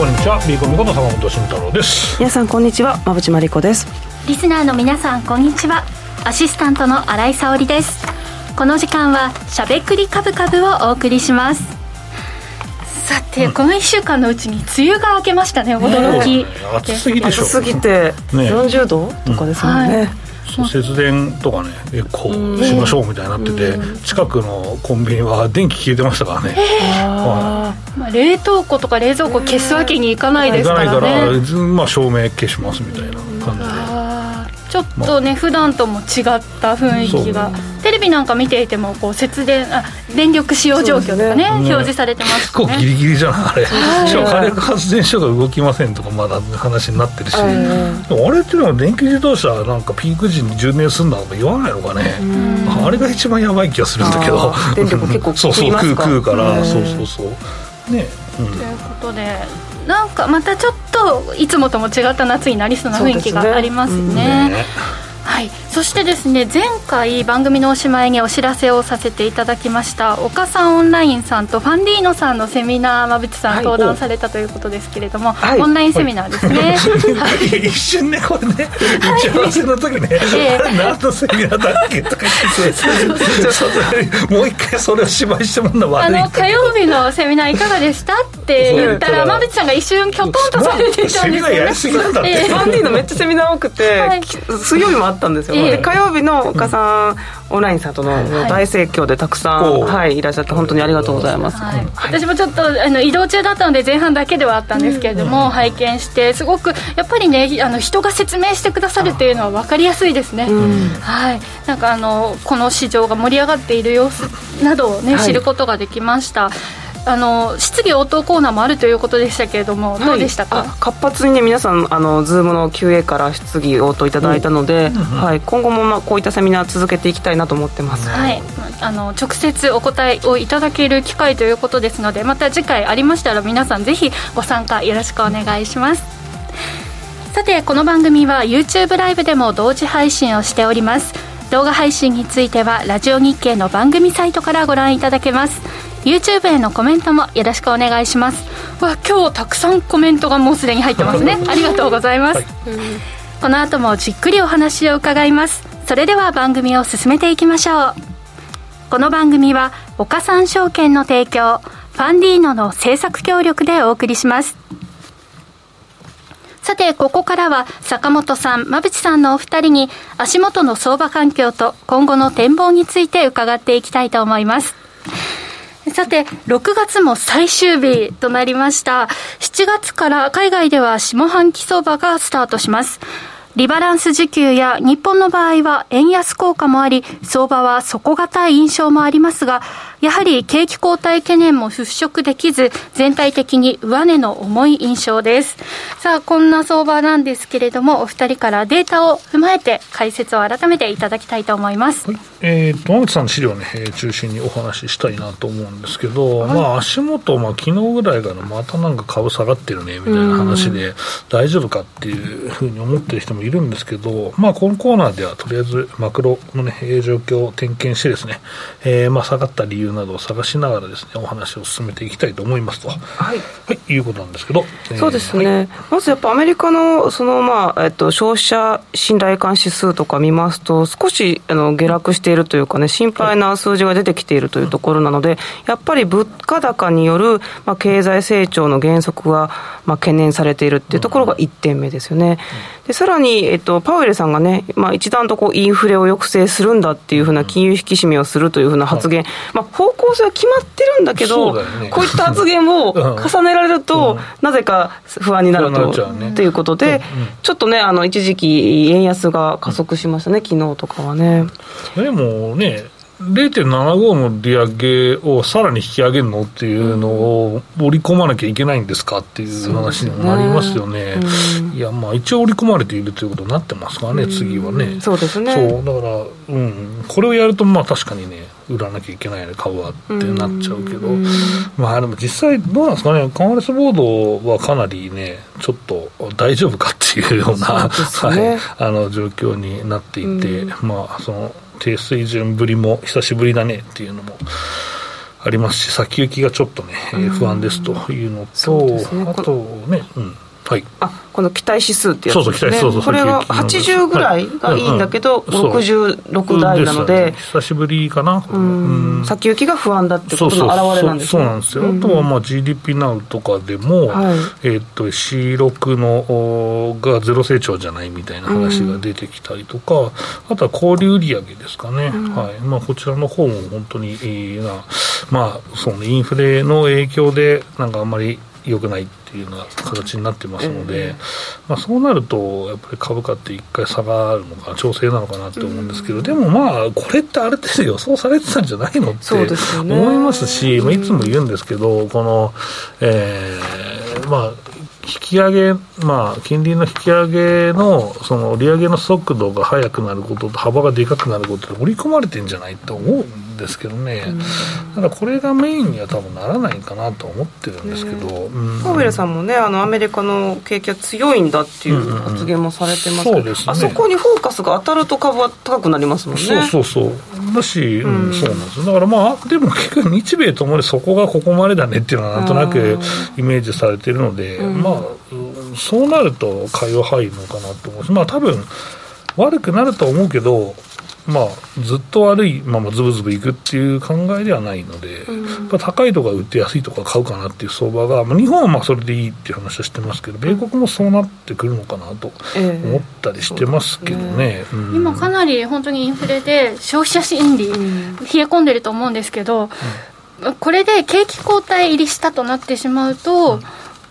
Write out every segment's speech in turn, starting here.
こんにちは。ビーコミこと坂本慎太郎です。皆さんこんにちは。馬淵真理子です。リスナーの皆さんこんにちは。アシスタントの新井沙織です。この時間はしゃべくりカブカブをお送りします。さて、うん、この1週間のうちに梅雨が明けましたね。驚き、ね、暑すぎでしょ暑すぎて40度とかですもんね、うんはい節電とかねエコしましょうみたいになってて、近くのコンビニは電気消えてましたからね、はい、まあ、冷凍庫とか冷蔵庫消すわけにいかないですからね。いかないから、まあ、照明消しますみたいな感じで。ちょっとね、まあ、普段とも違った雰囲気がビなんか見ていてもこう節電あ電力使用状況とかね、ね、表示されてます、ね、結構ギリギリじゃんあれ、しかも火力発電所が動きませんとかまだ話になってるし、あれっていうのは電気自動車なんかピーク時に充電するんだとか言わないのかね。あれが一番やばい気がするんだけど。電力結構そうそう食う食うから。そうそうそう。ね、うん、ということでなんかまたちょっといつもとも違った夏になりそうな雰囲気がありますね。はい、そしてですね前回番組のおしまいにお知らせをさせていただきました岡さんオンラインさんとファンディーノさんのセミナー馬淵さん、登壇されたということですけれども、はい、オンラインセミナーですね、はい、一瞬ねこれね打ち合わせの時ね、えー、何のセミナーだっけとか言ってもう一回それを芝居してもらうの悪いあの火曜日のセミナーいかがでしたって言ったら馬淵さんが一瞬きょとんとされていたんですよ、ね、セミナーやりすぎなんだって、えー、ファンディーノめっちゃセミナー多くて、はい、水曜日もあったんですよ、えー、火曜日の岡さん、オンラインさんとの大盛況でたくさん、はい、いらっしゃって本当にありがとうございます、はい、私もちょっとあの移動中だったので前半だけではあったんですけれども、うん、拝見してすごくやっぱりねあの人が説明してくださるっていうのは分かりやすいですね、うん、はい。なんかあのこの市場が盛り上がっている様子などをね、知ることができましたあの質疑応答コーナーもあるということでしたけれども、はい、どうでしたか？活発にね皆さんあのズームの QA から質疑応答いただいたので、うん、はい、今後もまあこういったセミナー続けていきたいなと思ってます、はい、あの直接お答えをいただける機会ということですのでまた次回ありましたら皆さんぜひご参加よろしくお願いします。さてこの番組は YouTube ライブでも同時配信をしております。動画配信についてはラジオ日経の番組サイトからご覧いただけます YouTube へのコメントもよろしくお願いします。わ今日たくさんコメントがもうすでに入ってますね。ありがとうございます、はい、この後もじっくりお話を伺います。それでは番組を進めていきましょう。この番組は岡三証券の提供ファンディーノの制作協力でお送りします。さて、ここからは坂本さん、馬淵さんのお二人に足元の相場環境と今後の展望について伺っていきたいと思います。さて、6月も最終日となりました。7月から海外では下半期相場がスタートします。リバランス時給や日本の場合は円安効果もあり、相場は底堅い印象もありますが、やはり景気後退懸念も払拭できず、全体的に上値の重い印象です。さあ、こんな相場なんですけれども、お二人からデータを踏まえて解説を改めていただきたいと思います。はい、えー、野口さんの資料ね、えー、中心にお話ししたいなと思うんですけど、はい、まあ足元、まあ昨日ぐらいからまたなんか株下がってるね、みたいな話で、大丈夫かっていうふうに思ってる人もいるんですけど、まあこのコーナーではとりあえずマクロのね、状況を点検してですね、えー、まあ下がった理由などを探しながらですねお話を進めていきたいと思いますと、はい、はい、いうことなんですけど、そうですね、はい、まずやっぱアメリカのその、まあえっと、消費者信頼感指数とか見ますと、少しあの下落しているというかね、心配な数字が出てきているというところなので、やっぱり物価高による、まあ、経済成長の減速が、まあ、懸念されているっていうところが1点目ですよね。でさらに、えっと、パウエルさんがね、まあ、一段とこうインフレを抑制するんだっていうふうな金融引き締めをするというふうな発言、まあ、方向性は決まってるんだけど、ね、こういった発言を 重ねられると、なぜか不安になると、ね、ということで、ちょっとね、あの一時期、円安が加速しましたね、昨日とかはね。でもね0.75の利上げをさらに引き上げるのっていうのを織り込まなきゃいけないんですかっていう話にもなりますよね。ねうん、いや、まあ一応織り込まれているということになってますからね、次はね。そうですね。そう、だから、うん、これをやると、まあ確かにね、売らなきゃいけないよね、株はってなっちゃうけど、まあでも実際、どうなんですかね、カンファレンスボードはかなりね、ちょっと大丈夫かっていうような、ね、はい、あの状況になっていて、まあ、その、低水準ぶりも久しぶりだねっていうのもありますし、先行きがちょっとね、えー不安ですというのと、ね。あとね、うん、はい。あこの期待指数ってやつそうそうそうそうこれがそう80ぐらいがいいんだけど、うんうん。66台なので久しぶりかな、うん。うん先行きが不安だってことの表れなんですそうそうなんですよ、あとはまあ GDP ナウとかでも、はい。えーっと C6 のおがゼロ成長じゃないみたいな話が出てきたりとか、あとは小売売上ですかね、はい。まあ、こちらの方も本当に、えーな。まあそのインフレの影響でなんかあんまり良くないっていうような形になってますので、まあ、そうなるとやっぱり株価って一回下がるのか調整なのかなって思うんですけど、でもまあこれってある程度予想されてたんじゃないのって思いますし、まあ、いつも言うんですけどこの、えーまあ引き上げ、まあ、金利の引き上げの、その利上げの速度が速くなることと幅がでかくなることで織り込まれてるんじゃないと思うんですけどね、ただこれがメインには多分ならないかなと思ってるんですけど、うん。パウエルさんもねあのアメリカの景気は強いんだっていう発言もされてますけど、うんうんうん。そうですね。あそこにフォーカスが当たると株は高くなりますもんね。そうそうそうだし、うんうんそうなんですよ。だからまあでも結局日米ともにそこがここまでだねっていうのはなんとなくイメージされてるので、うん。まあうんそうなると会話入るのかなと思うしまあ多分悪くなると思うけどまあ、ずっと悪いままズブズブいくっていう考えではないので、やっぱ高いとか売って安いとか買うかなっていう相場が、まあ、日本はまあそれでいいっていう話はしてますけど、米国もそうなってくるのかなとええ。思ったりしてますけどね。うん。今かなり本当にインフレで消費者心理、冷え込んでると思うんですけど、これで景気後退入りしたとなってしまうと、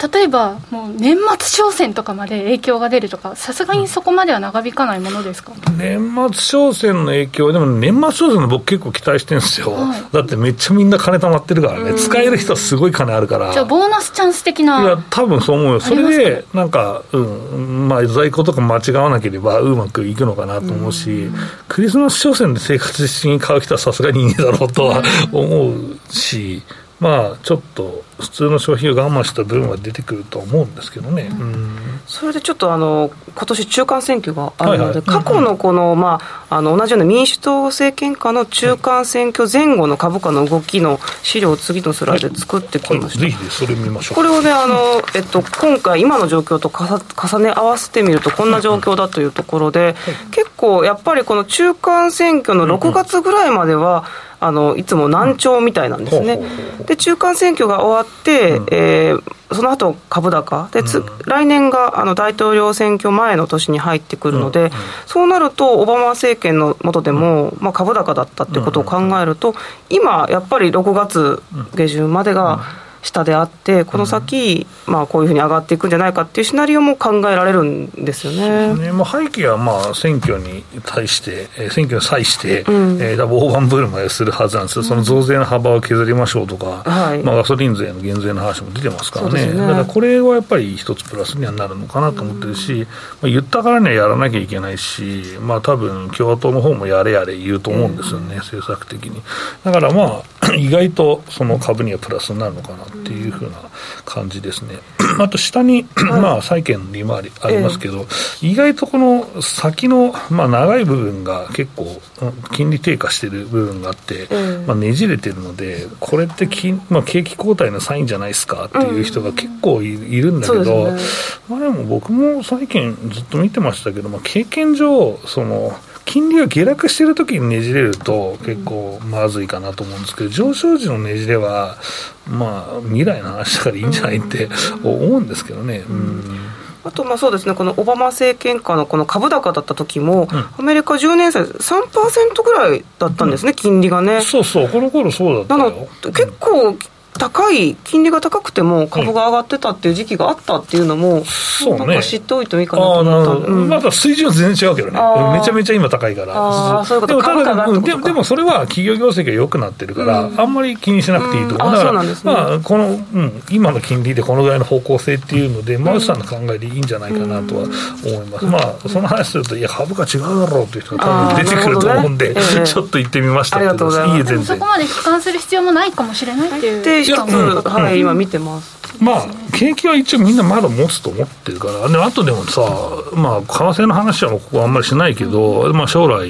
例えばもう年末商戦とかまで影響が出るとかさすがにそこまでは長引かないものですか、年末商戦の影響、でも年末商戦の僕結構期待してるんですよ、はい。だってめっちゃみんな金貯まってるからね、使える人はすごい金あるから。じゃあボーナスチャンス的いやな、多分そう思うよ、それで、なんか、うん、まあ、在庫とか間違わなければうまくいくのかなと思うし、クリスマス商戦で生活的に買う人はさすがにいねえだろうとは思うし、まあ、ちょっと普通の消費を我慢した分は出てくると思うんですけどね。うんそれでちょっとあの今年中間選挙があるので、はいはい過去のこの、まあ、あの同じような民主党政権下の中間選挙前後の株価の動きの資料を次のスライドで作ってきはいました。ぜひそれ見ましょう。これをねあの、えっと、今回、今の状況と重ね合わせてみると、こんな状況だというところで、結構やっぱりこの中間選挙の6月ぐらいまでは、あのいつも難聴みたいなんですね。で、中間選挙が終わって、えーその後株高。でつ、来年があの大統領選挙前の年に入ってくるので、そうなると、オバマ政権の下でも、まあ、株高だったってことを考えると、今、やっぱり6月下旬までが下であって、この先、まあ、こういうふうに上がっていくんじゃないかっていうシナリオも考えられるんですよね。ね。まあ、背景はまあ選挙に対して、えー選挙に際して、うん。えー大盤振る舞いをするはずなんですよ、その増税の幅を削りましょうとか、はい。まあ、ガソリン税の減税の話も出てますからね、ね。だからこれはやっぱり一つプラスにはなるのかなと思ってるし、まあ、言ったからにはやらなきゃいけないし、まあ多分共和党の方もやれやれ言うと思うんですよね、政策的に。だからまあ、意外とその株にはプラスになるのかなっていうふうな感じですね。あと下に、まあ債券の利回りありますけど、意外とこの先の、まあ、長い部分が結構、うん金利低下してる部分があって、うんまあ、ねじれてるので、これって金、まあ、景気後退のサインじゃないですか？っていう人が結構い,、いるんだけど、まあ、でも僕も債券ずっと見てましたけど、まあ、経験上、その、金利が下落してる時にねじれると結構まずいかなと思うんですけど、上昇時のねじれは、まあ、未来の話だからいいんじゃないって思うんですけどね。うん。あとまあそうですね、このオバマ政権下のこの株高だった時も、アメリカ10年債3%ぐらいだったんですね、金利がね。そうそう、この頃そうだったなのよ。結構高い、金利が高くても株が上がってたっていう時期があったっていうのも、そうね。なんか知っておいてもいいかなと思った。うんまだ水準は全然違うけどね。めちゃめちゃ今高いから。そういうこと。でもただ、でもでもそれは企業業績が良くなってるから、あんまり気にしなくていいと思う。うん。あだから、ね。まあ、この、うん、今の金利でこのぐらいの方向性っていうので、マウスさんの考えでいいんじゃないかなとは思います。まあ、その話すると、いや、株価違うだろうっていう人が多分出てくると思うんでねえ、えちょっと言ってみましたけありがとうございます。いえ、全然。そこ。まで悲観する必要もないかもしれないっていう。で、一つ、はい、今見てます。まあ、景気は一応みんなまだ持つと思ってるから、であとでもさ、まあ、為替の話はここはあんまりしないけど、うん、まあ、将来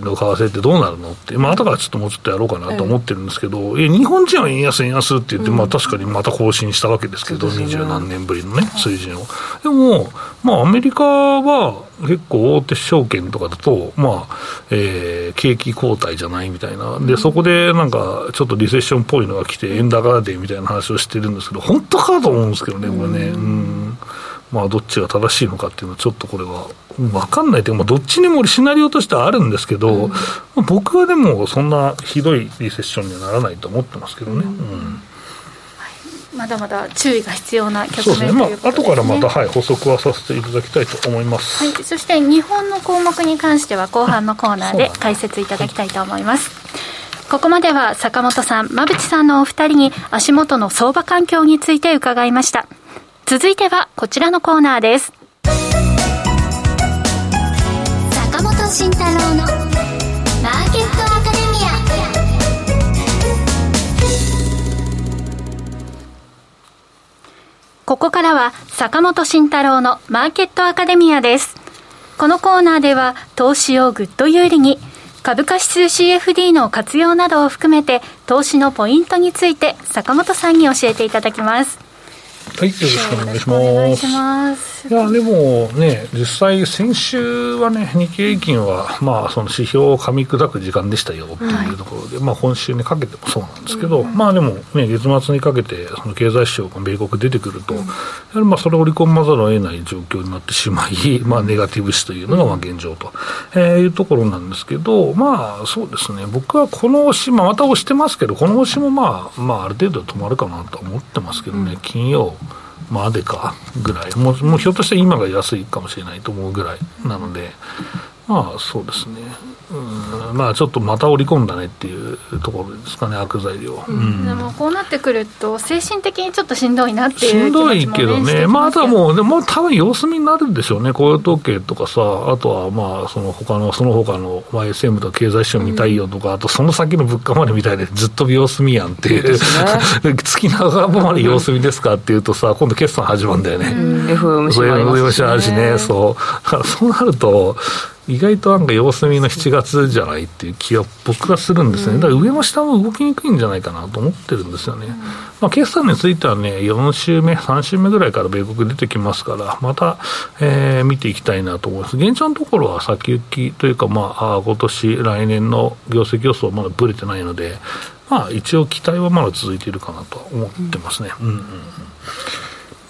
の為替ってどうなるのって、まあ後からちょっともうちょっとやろうかなと思ってるんですけど、え日本人は円安、円安って言って、まあ確かにまた更新したわけですけど、二、う、十、ん、何年ぶりのね、水準を。でも、まあ、アメリカは結構大手証券とかだと、まあ、えー、景気後退じゃないみたいな。で、そこでなんか、ちょっとリセッションっぽいのが来て、円高でみたいな話をしてるんですけど、本当かと思うんですけどね、これね。うん。まあ、どっちが正しいのかっていうのは、ちょっとこれは分かんないというか、まあ、どっちにもシナリオとしてはあるんですけど、うん、僕はでも、そんなひどいリセッションにはならないと思ってますけどね。うんまだまだ注意が必要な局面ということですね。まあ後からまた、はい、補足はさせていただきたいと思います。はい、そして日本の項目に関しては後半のコーナーで解説いただきたいと思います。ここまでは坂本さん、馬淵さんのお二人に足元の相場環境について伺いました。続いてはこちらのコーナーです。坂本慎太郎のここからは坂本慎太郎のマーケットアカデミアです。このコーナーでは投資をぐっと有利に株価指数 CFD の活用などを含めて投資のポイントについて坂本さんに教えていただきます。はい、よろしくお願いします。いや、でもね、実際、先週はね、日経平均は、まあ、その指標を噛み砕く時間でしたよっていうところで、はい、まあ、今週にかけてもそうなんですけど、うん、まあ、でもね、月末にかけて、その経済指標が米国出てくると、うん、やはりまあ、それを織り込まざるを得ない状況になってしまい、まあ、ネガティブ視というのが、まあ、現状と、えー、いうところなんですけど、まあ、そうですね、僕はこの押し、まあ、また押してますけど、この押しもまあ、まあ、ある程度止まるかなと思ってますけどね、金曜、までかぐらいもうもうひょっとして今が安いかもしれないと思うぐらいなのでまあそうですねうん。まあちょっとまた織り込んだねっていうところですかね悪材料、うん、でもこうなってくると精神的にちょっとしんどいなっていうしんどいけどね。まああとはもうでも多分様子見になるんでしょうね雇用統計とかさあとはまあその他のその他の YSM とか経済指標見たいよとか、うん、あとその先の物価まで見たいでずっと様子見やんっていう、ね、月長まで様子見ですかっていうとさ今度決算始まるんだよね、うん、FOMC あるしね。そう。そうなると意外となんか様子見の7月じゃないっていう気は僕はするんですね、だから上も下も動きにくいんじゃないかなと思ってるんですよね、まあ、決算についてはね、4週目、3週目ぐらいから米国出てきますから、また、えー、見ていきたいなと思います、現状のところは先行きというか、まあ、今年来年の業績予想はまだぶれてないので、まあ、一応、期待はまだ続いているかなと思ってますね。うん、うんうん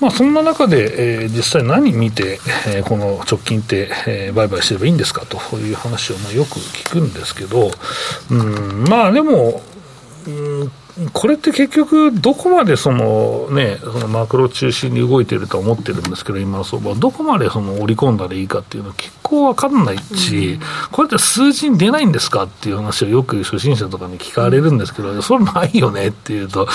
まあ、そんな中で、えー、実際何見て、えー、この直近って、えー、売買すればいいんですか？という話をまあよく聞くんですけど、うん、まあでも、うんこれって結局、どこまでその、ね、そのマクロ中心に動いてると思ってるんですけど、今の相場、どこまでその織り込んだらいいかっていうのは結構分かんないし、うん、これって数字に出ないんですかっていう話をよく初心者とかに聞かれるんですけど、それないよねっていうと、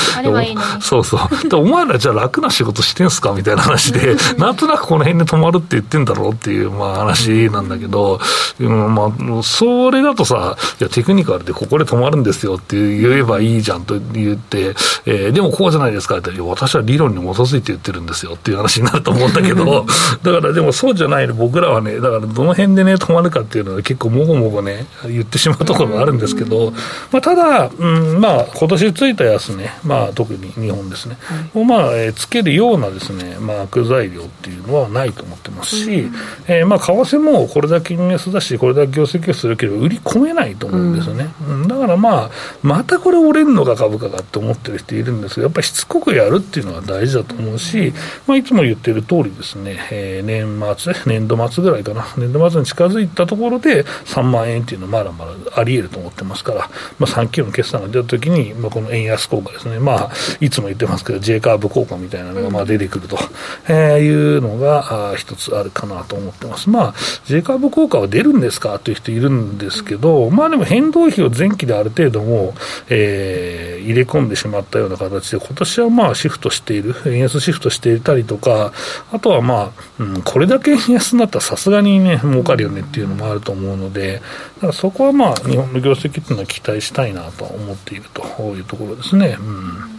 そうそう、お前らじゃあ楽な仕事してんすかみたいな話で、なんとなくこの辺で止まるって言ってんだろうっていう、まあ、話なんだけど、うん、まあ、それだとさ、いや、テクニカルでここで止まるんですよって言えばいいじゃんと。言って、えー、でもこうじゃないですかって私は理論に基づいて言ってるんですよっていう話になると思うんだけど、だからでもそうじゃないの、僕らはね、だからどの辺でね、止まるかっていうのは結構もごもごね、言ってしまうところがあるんですけど、まあ、ただ、うん、まあ、今年ついた安ね、まあ、特に日本ですね、をまあ、えー、つけるようなですね、まあ、悪材料っていうのはないと思ってますし、えー、まあ、為替もこれだけ円安だし、これだけ業績をするけど、売り込めないと思うんですよね。うん、だからまあ、またこれ折れるのか株価がって思ってる人いるんですけど、やっぱりしつこくやるっていうのは大事だと思うし、まあ、いつも言ってる通りですね、えー、年末、年度末ぐらいかな、年度末に近づいたところで3万円っていうのはまだまだあり得ると思ってますから、まあ、3期の決算が出たときに、まあ、この円安効果ですね、まあ、いつも言ってますけど、J カーブ効果みたいなのがまあ出てくると、えー、いうのが一つあるかなと思ってます。まあ、J カーブ効果は出るんですか？という人いるんですけど、まあでも変動費を前期である程度も、えー、入れ込んでしまったような形で、今年はまあシフトしている、円安シフトしていたりとか、あとはまあ、うん、これだけ円安になったらさすがにね、儲かるよねっていうのもあると思うので、だからそこはまあ、日本の業績っていうのは期待したいなと思っているというところですね。うん。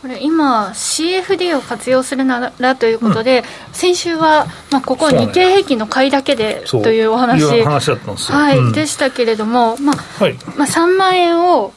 これ今 CFD を活用するならということで、うん、先週は、まあ、ここ日経平均の買いだけでというお話いう話だったんですよ、はい、うん、でしたけれども、まあ、はい、まあ、3万円を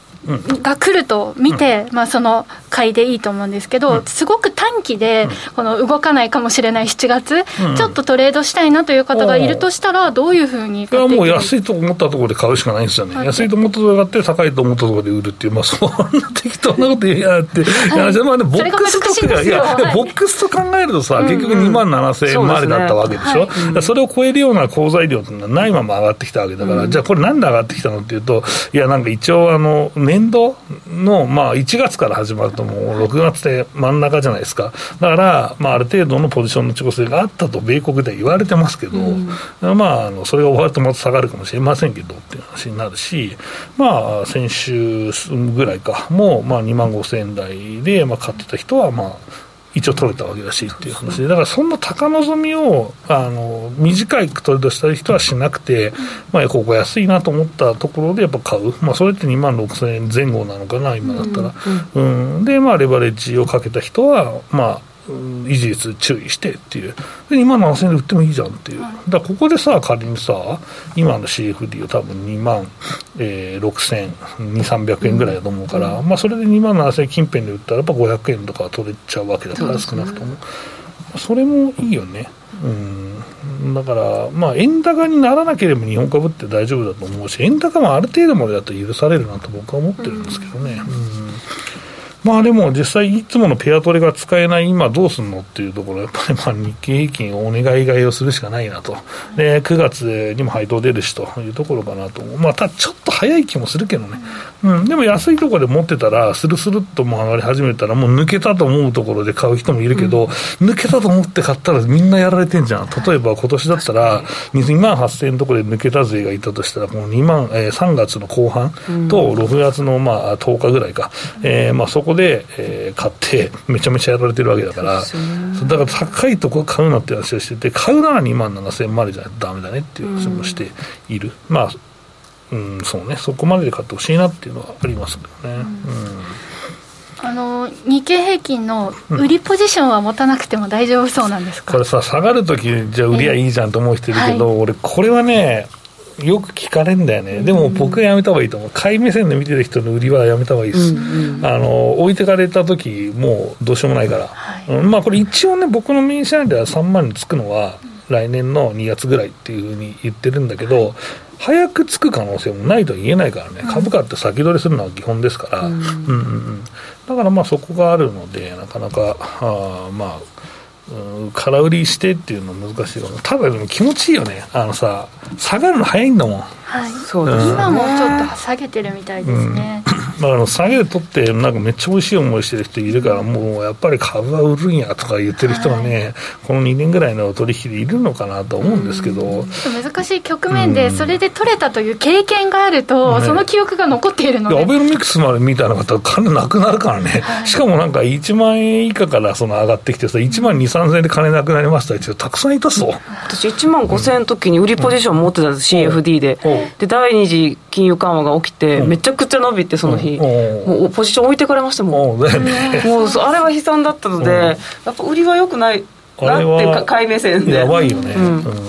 が来ると見て、まあ、その買いでいいと思うんですけど、すごく短期でこの動かないかもしれない7月、ちょっとトレードしたいなという方がいるとしたら、どういうふうにいやもう安いと思ったところで買うしかないんですよね、安いと思ったところで買って、高いと思ったところで売るっていう、まあ、そんな適当なこと言いやって、いや、まあね、ボックスとか、いや、ボックスと考えるとさ、結局2万7000円までだったわけでしょ、それを超えるような好材料っていうのはないまま上がってきたわけだから、じゃあ、これ、なんで上がってきたのっていうと、いや、なんか一応、あの年度の、まあ、1月から始まると、もう6月で真ん中じゃないですか、だから、まあ、ある程度のポジションの調整があったと、米国では言われてますけど、うん、まあ、あのそれが終わるとまた下がるかもしれませんけどっていう話になるし、まあ、先週ぐらいか、もう、まあ、2万5000円台で、まあ、買ってた人は、まあ、一応取れたわけだしっていう話で、だからそんな高望みをあの短いトレードしたい人はしなくて、まあ、ここ安いなと思ったところでやっぱ買う、まあ、それって2万6000円前後なのかな、今だったら。うん、うん、で、まあ、レバレッジをかけた人は、まあ、維持率注意してっていう、で2万7000円で売ってもいいじゃんっていう、だからここでさ、仮にさ、今の CFD を多分2万、えー、6000、300円ぐらいだと思うから、うん、まあ、それで2万7000円近辺で売ったら、やっぱ500円とか取れちゃうわけだから、少なくとも。それもいいよね。うん。だから、まあ、円高にならなければ日本株って大丈夫だと思うし、円高もある程度までだと許されるなと僕は思ってるんですけどね。うんまあでも実際いつものペアトレが使えない今どうすんのっていうところやっぱり まあ日経平均をお願い買いをするしかないなと。で、9月にも配当出るしというところかなと。まあただちょっと早い気もするけどね。うん。でも安いところで持ってたら、スルスルっとも上がり始めたらもう抜けたと思うところで買う人もいるけど、うん、抜けたと思って買ったらみんなやられてんじゃん。例えば今年だったら2万8000円のところで抜けた勢がいたとしたら、この2万、えー、3月の後半と6月のまあ10日ぐらいか。えー、まあそこで、えー買ってめちゃめちゃやられてるわけだからだから高いとこ買うなって話をしてて買うなら2万7000円までじゃダメだねっていう話もしている、まあうんそうね。そこまでで買ってほしいなっていうのはありますけどね、うん。あの日経平均の売りポジションは持たなくても大丈夫そうなんですか、これさ下がるときじゃあ売りはいいじゃんと思う人いるけど、はい、俺これはねよく聞かれるんだよね、でも僕はやめた方がいいと思う、買い目線で見てる人の売りはやめた方がいいです、うんうん、あの置いてかれた時もうどうしようもないから、はい、うん、まあ、これ一応ね、僕のミニシャンでは3万につくのは、来年の2月ぐらいっていうふうに言ってるんだけど、はい、早くつく可能性もないとは言えないからね、株価って先取りするのは基本ですから、うん、うんうんだからまあそこがあるので、なかなか、あまあ、うん、空売りしてっていうのは難しいかもただでも気持ちいいよね。あのさ下がるの早いんだもん。はい。そうです、ね、今もちょっと下げてるみたいですね、うんだから下げで取ってなんかめっちゃ美味しい思いしてる人いるからもうやっぱり株は売るんやとか言ってる人がね、はい、この2年ぐらいの取引でいるのかなと思うんですけど、難しい局面でそれで取れたという経験があると、その記憶が残っているので、アベノミクスまでみたいな方金なくなるからね、はい、しかもなんか1万円以下からその上がってきてさ1万2 3千円で金なくなりましたってたくさんいたぞ。私1万5千円の時に売りポジション持ってたんです、CFD で、で第二次金融緩和が起きて、めちゃくちゃ伸びてその日、もうポジション置いてかれましたもん、もうあれは悲惨だったので、やっぱ売りはよくないなって買い目線で。やばいよね、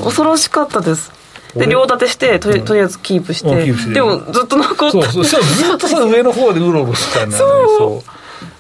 恐ろしかったです。で両立てしてとりとりあえずキープして、でもずっと残ってそうそう。ずっとさ上の方でうろうろしてたんだそう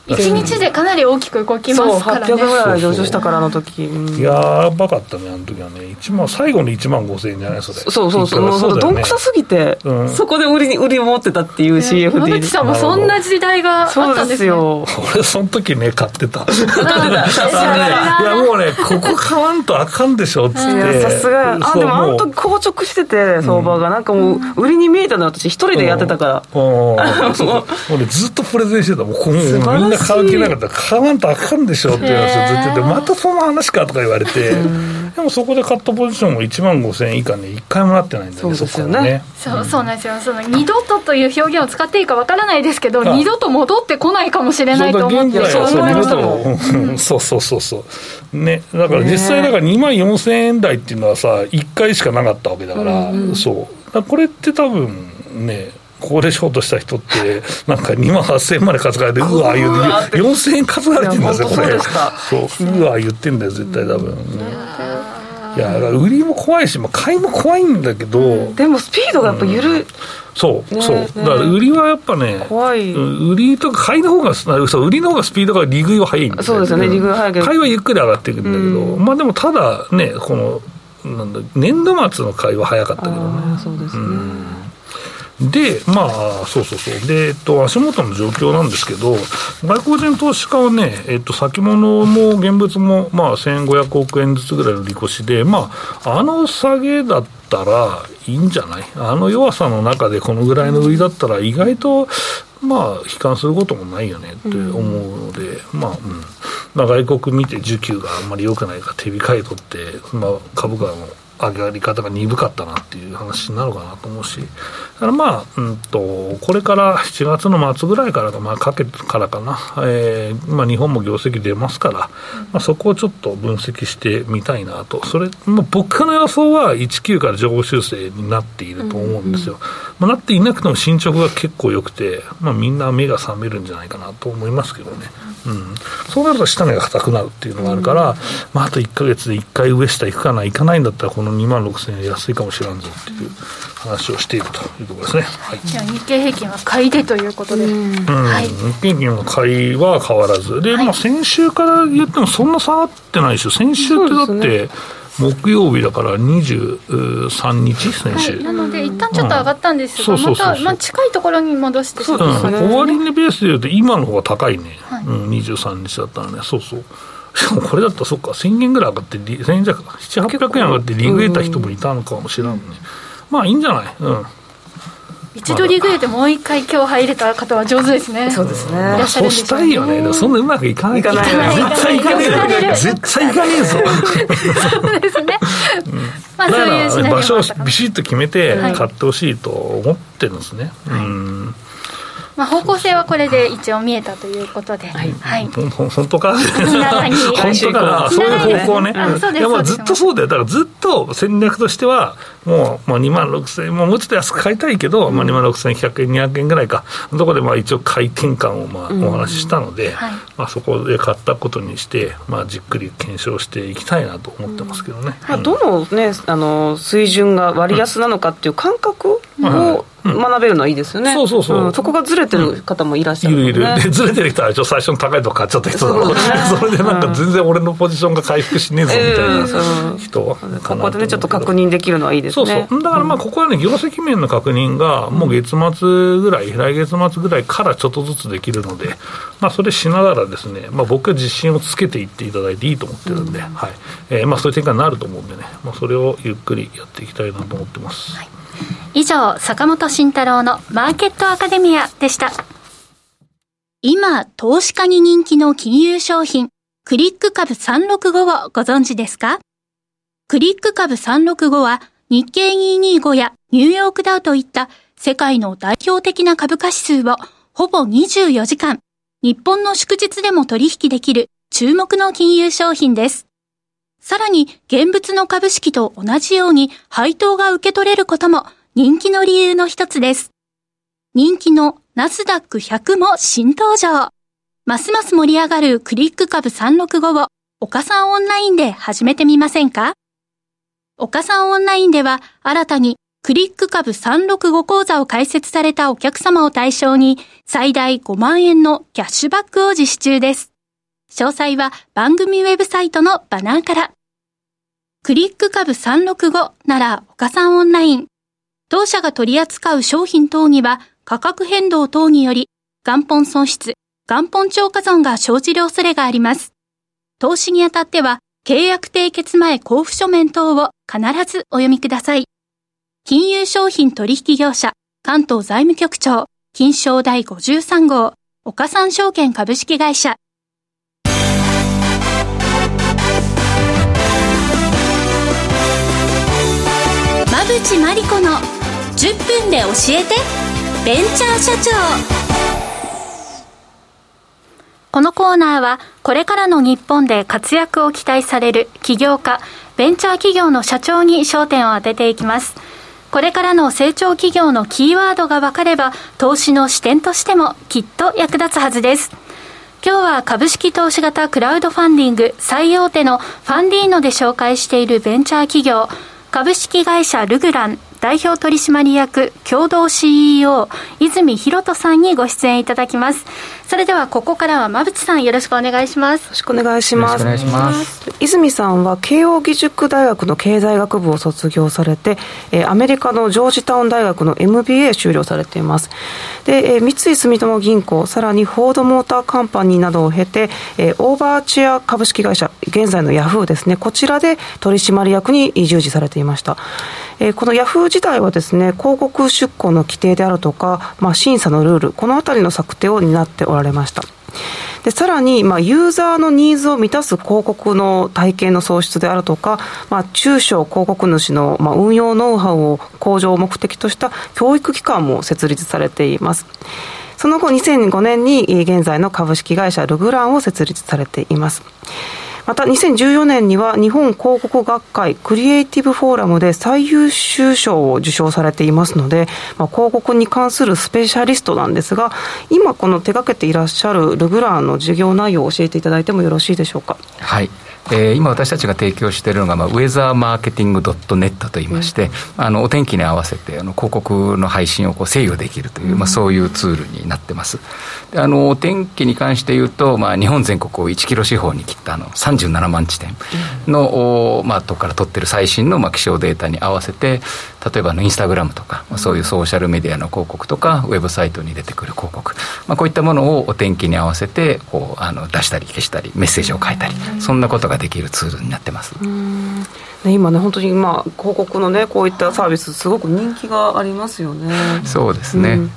1日でかなり大きく動きますからね。そう800ぐらい上昇したからあの時、うん、やばかったねあの時はね。1万最後の1万5000円じゃないそれ。そうそうそうもうそう、ね、どんくさすぎて、うん、そこで売りに売りを持ってたっていう CFD 野口さんもそんな時代があったんですよ俺その時ね買ってた。いやもうねここ買わんとあかんでしょっつって。さすが。あでもあの時硬直してて相場が、なんかもう売りに見えたの私。一人でやってたから、俺ずっとプレゼンしてた。もうみんな買う気なかったら買わんとあかんでしょっていう話をずっと言ってまたその話かとか言われてでもそこで買ったポジションも1万5000円以下ね1回もなってないんだよねそうですよね。そうそうなんですよ。その二度とという表現を使っていいかわからないですけど二度と戻ってこないかもしれないと思ってそう思いましたそうそうそうそう。ね。だから実際だから2万4000円台っていうのはさ1回しかなかったわけだから、そう。これって多分ねここでショートした人って、なんか2万8000円まで担がれて、うわ、言う、4000円担がれてるんですよ、これ。そう、うわ、言ってんだよ、絶対多分。いや売りも怖いし、まあ、買いも怖いんだけど、でもスピードがやっぱ緩、うん、そう、ね、そう。だから売りはやっぱね怖い。売りとか買いの方がそう売りの方がスピードが利食いは速いんだそうですよね利食いは速いけど。買いはゆっくり上がっていくんだけど、うん、まあでもただねこのなんだ年度末の買いは早かったけどね。そうですね、うんで、まあ、そうそうそう。で、えっと、足元の状況なんですけど、外国人投資家はね、えっと、先物も現物も、まあ、1500億円ずつぐらいの利越しで、まあ、あの下げだったらいいんじゃない？あの弱さの中でこのぐらいの売りだったら、意外と、まあ、悲観することもないよねって思うので、うん、まあ、うん。まあ、外国見て需給があんまり良くないから手控えとって、まあ、株価の上がり方が鈍かったなっていう話になるかなと思うし、だからまあ、うんと、これから7月の末ぐらいからまあ、かけからかな、えーまあ、日本も業績出ますから、まあ、そこをちょっと分析してみたいなと、それ、まあ、僕の予想は19から上方修正になっていると思うんですよ。まあ、なっていなくても進捗が結構良くて、まあ、みんな目が覚めるんじゃないかなと思いますけどね。うん、そうなると下値が硬くなるっていうのがあるから、まあ、あと1か月で1回上下行くかな、行かないんだったら、この2万6000円安いかもしれんぞっていう話をしているというところですね。はい、じゃあ、日経平均は買いでということで、うん。はい、日経平均の買いは変わらず、で、まあ、先週から言っても、そんな下がってないですよ、先週ってだって、木曜日だから23日、先週、はい、なので、一旦ちょっと上がったんですが、うん、また、まあ、近いところに戻してそうですね、終わり値ベースでいうと、今の方が高いね、はい、うん、23日だったらね、そうそう。しかもこれだったら、そっか、1000円ぐらい上がって、1000円弱、7、800円上がって、リグ得た人もいたのかもしれないね、うん、まあいいんじゃない、うん、一度リグレてもう一回今日入れた方は上手ですね。そうですね。そうしたいよね。そんなうまくいかないから。絶対いかねえ絶対いかねえぞ。そうですね。まあそういう場所をビシッと決めて買ってほしいと思ってるんですね。うん。まあ、方向性はこれで一応見えたということで、はい、はい、本当か、本当かそういう方向ね、いやもうずっとそうだよ、だからずっと戦略としては、もう、まあ、2万6000円、もうちょっと安く買いたいけど、うん、まあ、2万6100円、200円ぐらいか、そこでまあ一応、買い転換をまあお話ししたので、うんはい、まあ、そこで買ったことにして、まあ、じっくり検証していきたいなと思ってますけどね。まあ、どの、ね、あの水準が割安なのかっていう感覚を、学べるのはいいですよね、そうそうそう、そこがずれてる方もいらっしゃる、ね、いるいる、でずれてる人は最初の高いとこ買っちゃった人だろう、それでなんか全然俺のポジションが回復しねえぞみたいな人は、ここでね、ちょっと確認できるのはいいですね。そうそう。だからまあここはね、業績面の確認が、もう月末ぐらい、来月末ぐらいからちょっとずつできるので、まあ、それしながらですね、まあ、僕は自信をつけていっていただいていいと思ってるんで、はい。えーまあ、そういう展開になると思うんでね、まあ、それをゆっくりやっていきたいなと思ってます。はい以上、坂本慎太郎のマーケットアカデミアでした。今、投資家に人気の金融商品、クリック株365をご存知ですか？クリック株365は日経225やニューヨークダウといった世界の代表的な株価指数をほぼ24時間、日本の祝日でも取引できる注目の金融商品です。さらに、現物の株式と同じように配当が受け取れることも人気の理由の一つです。人気のナスダック100も新登場。ますます盛り上がるクリック株365を岡さんオンラインで始めてみませんか？岡さんオンラインでは新たにクリック株365講座を開設されたお客様を対象に最大5万円のキャッシュバックを実施中です。詳細は番組ウェブサイトのバナーから。クリック株365なら岡さんオンライン。当社が取り扱う商品等には価格変動等により元本損失、元本超過損が生じる恐れがあります。投資にあたっては契約締結前交付書面等を必ずお読みください。金融商品取引業者関東財務局長金賞第53号岡三証券株式会社馬淵真理子の10分で教えて。ベンチャー社長。このコーナーはこれからの日本で活躍を期待される起業家ベンチャー企業の社長に焦点を当てていきます。これからの成長企業のキーワードが分かれば、投資の視点としてもきっと役立つはずです。今日は株式投資型クラウドファンディング最大手のファンディーノで紹介しているベンチャー企業、株式会社ルグラン。代表取締役共同 CEO 泉博人さんにご出演いただきます。それではここからは馬淵さんよろしくお願いします。よろしくお願いします。お願いします。泉さんは慶應義塾大学の経済学部を卒業されて、えー、アメリカのジョージタウン大学の MBA 修了されています。で、えー、三井住友銀行さらにフォードモーターカンパニーなどを経て、えー、オーバーチェア株式会社現在のヤフーですね。こちらで取締役に従事されていました。えー、このヤフー自体はですね広告出稿の規定であるとか、まあ、審査のルールこの辺りの策定を担っておられました。でさらに、まあ、ユーザーのニーズを満たす広告の体験の創出であるとか、まあ、中小広告主の、まあ、運用ノウハウを向上を目的とした教育機関も設立されています。その後2005年に現在の株式会社ルグランを設立されています。また2014年には日本広告学会クリエイティブフォーラムで最優秀賞を受賞されていますので、まあ、広告に関するスペシャリストなんですが今この手掛けていらっしゃるルグランの授業内容を教えていただいてもよろしいでしょうか？はい。えー、今私たちが提供しているのが、まあ、ウェザーマーケティングドットネットといいまして、うん、あのお天気に合わせてあの広告の配信をこう制御できるという、まあ、そういうツールになってます。であのお天気に関して言うと、まあ、日本全国を1キロ四方に切ったあの37万地点の、うん、まあ、とこから取ってる最新の、まあ、気象データに合わせて例えばのインスタグラムとか、まあ、そういうソーシャルメディアの広告とかウェブサイトに出てくる広告、まあ、こういったものをお天気に合わせてこうあの出したり消したりメッセージを書いたりそんなことができるツールになってます。今ね本当にまあ広告のねこういったサービスすごく人気がありますよね。そうですね。うん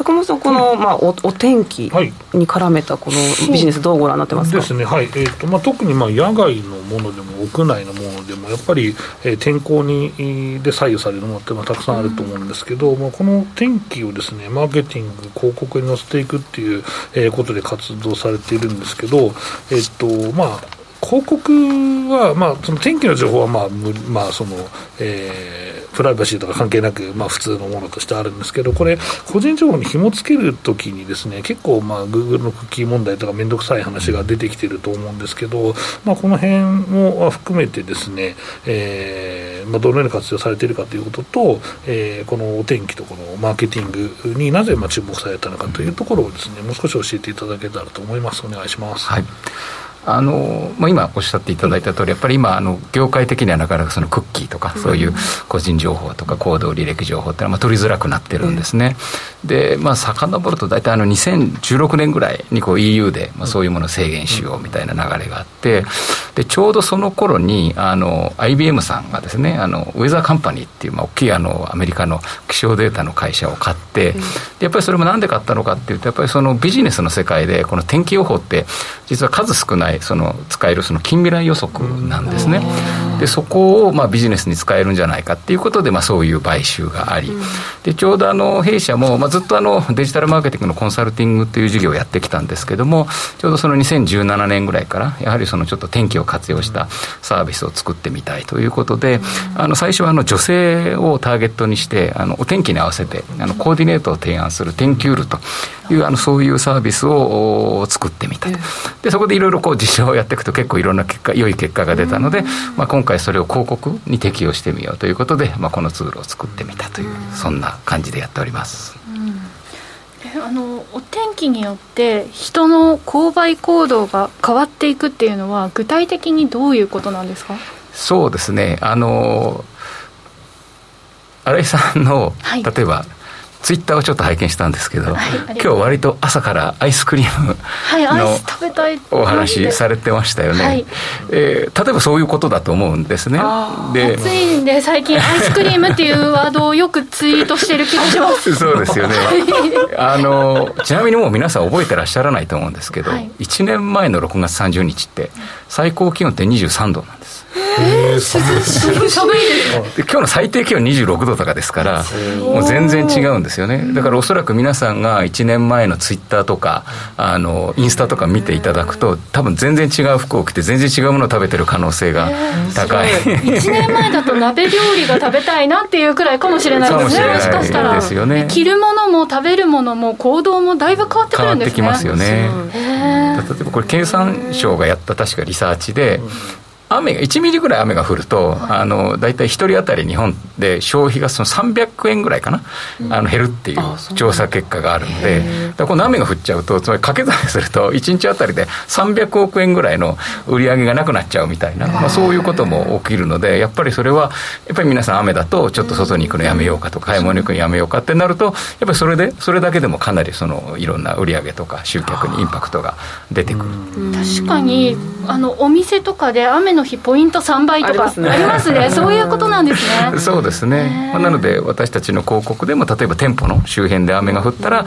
坂本さん、この、まあ、おお天気に絡めたこのビジネス、どうご覧になってますか？ですね、はい。えーとまあ、特にまあ野外のものでも屋内のものでも、やっぱり、えー、天候にで左右されるものってまあたくさんあると思うんですけど、うん、まあ、この天気をですねマーケティング、広告に載せていくっていう、えー、ことで活動されているんですけど、えーとまあ、広告は、まあ、その天気の情報は、まあまあそのえー、プライバシーとか関係なく、まあ、普通のものとしてあるんですけど、これ、個人情報に紐付けるときにですね、結構、まあ、グーグルのクッキー問題とか面倒くさい話が出てきてると思うんですけど、まあ、この辺も含めてですね、えーまあ、どのように活用されているかということと、えー、このお天気とこのマーケティングになぜまあ注目されたのかというところをですね、もう少し教えていただけたらと思います。お願いします。はいあのまあ、今おっしゃっていただいた通りやっぱり今あの業界的にはなかなかそのクッキーとかそういう個人情報とか行動履歴情報っていうのはまあ取りづらくなってるんですね、でまあ遡ると大体あの2016年ぐらいにこう EU でまあそういうものを制限しようみたいな流れがあってでちょうどその頃にあの IBM さんがですねあのウェザーカンパニーっていうまあ大きいあのアメリカの気象データの会社を買ってでやっぱりそれもなんで買ったのかっていうとやっぱりそのビジネスの世界でこの天気予報って実は数少ないその使えるその近未来予測なんですね。でそこをまあビジネスに使えるんじゃないかっていうことでまあそういう買収があり、でちょうどあの弊社もまあずっとあのデジタルマーケティングのコンサルティングという事業をやってきたんですけどもちょうどその2017年ぐらいからやはりそのちょっと天気を活用したサービスを作ってみたいということで、あの最初はあの女性をターゲットにしてあのお天気に合わせてあのコーディネートを提案する天気ュールというあのそういうサービスを作ってみたでそこでいろいろこう実証をやっていくと結構いろんな結果良い結果が出たので、まあ、今回それを広告に適用してみようということで、まあ、このツールを作ってみたというそんな感じでやっております。あのお天気によって人の購買行動が変わっていくっていうのは具体的にどういうことなんですか？そうですね。あの新井さんの、はい、例えばツイッターをちょっと拝見したんですけど、はい、今日割と朝からアイスクリームのお話されてましたよね、はい、えー、例えばそういうことだと思うんですね。で暑いんで最近アイスクリームっていうワードをよくツイートしてる気がします。そうですよね。あのちなみにもう皆さん覚えてらっしゃらないと思うんですけど、はい、1年前の6月30日って最高気温って23度なんですえー、寒いですで今日の最低気温26度とかですからもう全然違うんですよね。だからおそらく皆さんが1年前のツイッターとかあのインスタとか見ていただくと多分全然違う服を着て全然違うものを食べてる可能性が高い、えー、1年前だと鍋料理が食べたいなっていうくらいかもしれないですね。もしかしたら。ですよ、ね、着るものも食べるものも行動もだいぶ変わってくるんですね。変わってきますよね。例えばこれ経産省がやった確かリサーチで、雨が1ミリぐらい雨が降ると、あの大体1人当たり日本で消費がその300円ぐらいかな、あの減るっていう調査結果があるので、だこの雨が降っちゃうと、つまり掛け算すると、1日当たりで300億円ぐらいの売り上げがなくなっちゃうみたいな、まあ、そういうことも起きるので、やっぱりそれは、やっぱり皆さん、雨だと、ちょっと外に行くのやめようかとか、買い物に行くのやめようかってなると、やっぱりそれで、それだけでもかなりそのいろんな売り上げとか、集客にインパクトが出てくる。確かにあのお店とかで雨の日ポイント3倍とかありますね。そういうことなんですね。そうですね、まあ、なので私たちの広告でも例えば店舗の周辺で雨が降ったら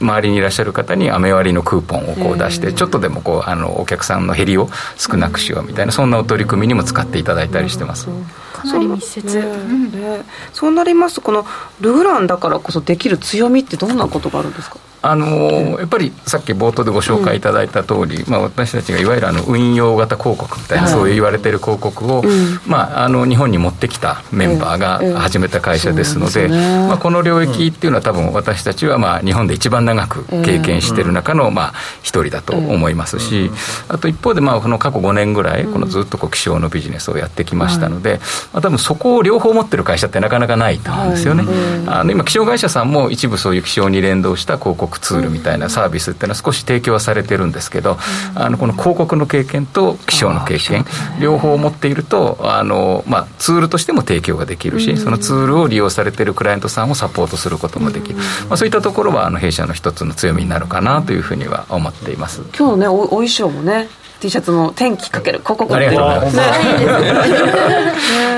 周りにいらっしゃる方に雨割りのクーポンをこう出してちょっとでもこうあのお客さんの減りを少なくしようみたいなそんなお取り組みにも使っていただいたりしてます。かなり密接、ねね、そうなりますとこのルグランだからこそできる強みってどんなことがあるんですか？あのやっぱりさっき冒頭でご紹介いただいた通り、うん、まあ、私たちがいわゆるあの運用型広告みたいな、はい、そういう言われてる広告を、うん、まあ、あの日本に持ってきたメンバーが始めた会社ですのでまあ、この領域っていうのは多分私たちはまあ日本で一番長く経験してる中のまあ一人だと思いますし、あと一方でまあこの過去5年ぐらいこのずっとこう気象のビジネスをやってきましたので、まあ、多分そこを両方持ってる会社ってなかなかないと思うんですよね。あの今気象会社さんも一部そういう気象に連動した広告ツールみたいなサービスっていうのは少し提供はされてるんですけど、あのこの広告の経験と気象の経験両方持っているとあの、まあ、ツールとしても提供ができるし、そのツールを利用されてるクライアントさんをサポートすることもできる、まあ、そういったところはあの弊社の一つの強みになるかなというふうには思っています。今日ねおお衣装もね T シャツの天気かける広告ありがとうございま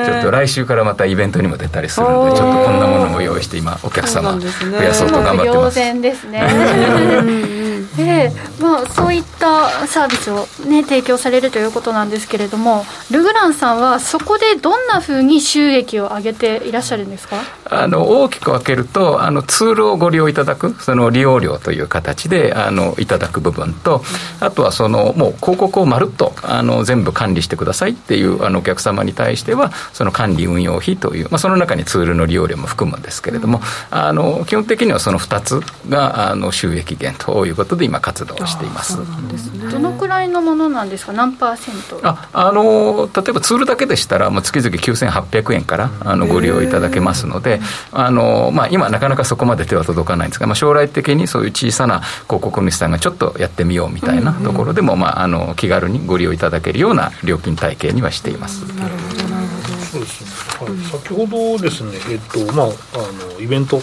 す、ちょっと来週からまたイベントにも出たりするのでちょっとこんなものも用意して今お客様増やそうと頑張ってます。ですねで、まあ、そういったサービスを、ね、提供されるということなんですけれどもルグランさんはそこでどんなふうに収益を上げていらっしゃるんですか？あの大きく分けるとあのツールをご利用いただくその利用料という形であのいただく部分とあとはそのもう広告をまるっとあの全部管理してくださいっていうあのお客様に対してはその管理運用費という、まあ、その中にツールの利用料も含むんですけれども、あの基本的にはその2つがあの収益源ということで今活動しています。どのくらいのものなんですか？何パーセント？ああの例えばツールだけでしたら、まあ、月々9800円からあのご利用いただけますのであの、まあ、今なかなかそこまで手は届かないんですが、まあ、将来的にそういう小さな広告主さんがちょっとやってみようみたいなところでも、まあ、あの気軽にご利用いただけるような料金体系にはしています。なるほどそうですね、はい、先ほどですね、えっとまあ、あのイベント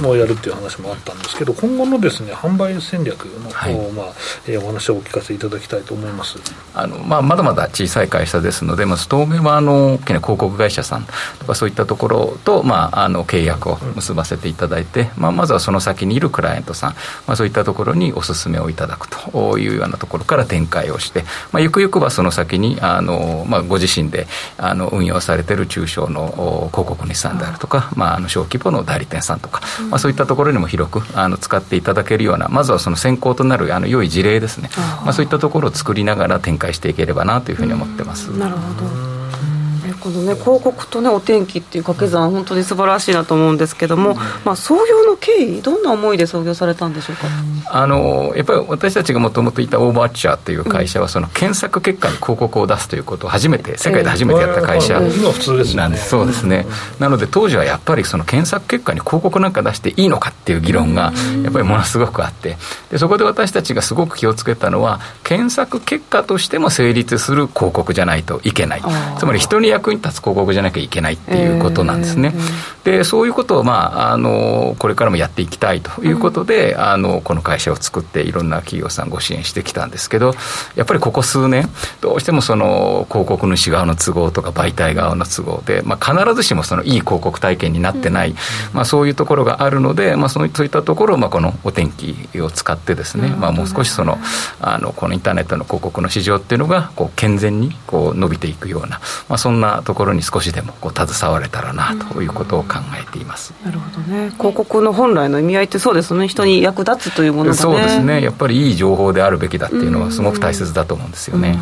もやるっていう話もあったんですけど、今後のですね販売戦略の、はい、まあえー、お話をお聞かせいただきたいと思います。あの、まあ、まだまだ小さい会社ですので、まず当面はあの大きな広告会社さんとか、そういったところと、まあ、あの契約を結ばせていただいて、うん、まあ、まずはその先にいるクライアントさん、まあ、そういったところにお勧めをいただくというようなところから展開をして、まあ、ゆくゆくはその先にあの、まあ、ご自身であの運用されている中小の広告主さんであるとか、まあ、あの小規模の代理店さんとか、まあ、そういったところにも広くあの使っていただけるようなまずはその先行となるあの良い事例ですね、まあ、そういったところを作りながら展開していければなというふうに思ってます。なるほどこのね広告とねお天気っていう掛け算本当に素晴らしいなと思うんですけども、まあ創業の経緯どんな思いで創業されたんでしょうか？あのやっぱり私たちがもともといたオーバーチャーという会社は、その検索結果に広告を出すということを初めて世界で初めてやった会社。なん。です。そうですね。なので当時はやっぱりその検索結果に広告なんか出していいのかっていう議論がやっぱりものすごくあって。でそこで私たちがすごく気をつけたのは検索結果としても成立する広告じゃないといけない。つまり人に役役に立つ広告じゃなきゃいけないっていうことなんですね。でそういうことを、まあ、あのこれからもやっていきたいということで、うん、あのこの会社を作っていろんな企業さんご支援してきたんですけどやっぱりここ数年どうしてもその広告主側の都合とか媒体側の都合で、まあ、必ずしもそのいい広告体験になってない、うん、まあ、そういうところがあるので、まあ、そういったところを、まあ、このお天気を使ってですね、まあ、もう少しそのあのこのインターネットの広告の市場っていうのがこう健全にこう伸びていくような、まあ、そんなところに少しでもこう携われたらなということを考えています。なるほどね。広告の本来の意味合いってそうですね。人に役立つというものが、ね、そうですね。やっぱりいい情報であるべきだっていうのはすごく大切だと思うんですよね。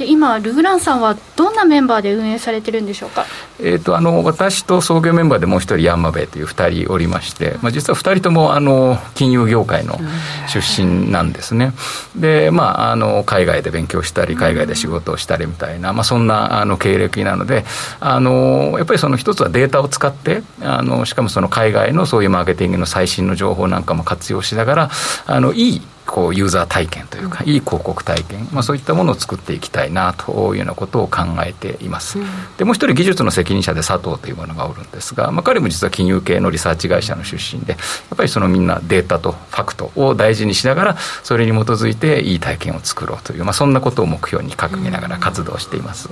で今、ルーランさんはどんなメンバーで運営されてるんでしょうか、えーと、あの私と創業メンバーでもう一人、ヤンマベイという2人おりまして、まあ、実は2人ともあの金融業界の出身なんですね、でまあ、あの海外で勉強したり、海外で仕事をしたりみたいな、まあ、そんなあの経歴なので、あのやっぱりその一つはデータを使ってあの、しかもその海外のそういうマーケティングの最新の情報なんかも活用しながら、あのいいこうユーザー体験というか、いい広告体験、まあ、そういったものを作っていきたいなというようなことを考えています、でもう一人技術の責任者で佐藤というものがおるんですが、まあ、彼も実は金融系のリサーチ会社の出身でやっぱりそのみんなデータとファクトを大事にしながらそれに基づいていい体験を作ろうという、まあ、そんなことを目標に掲げながら活動しています。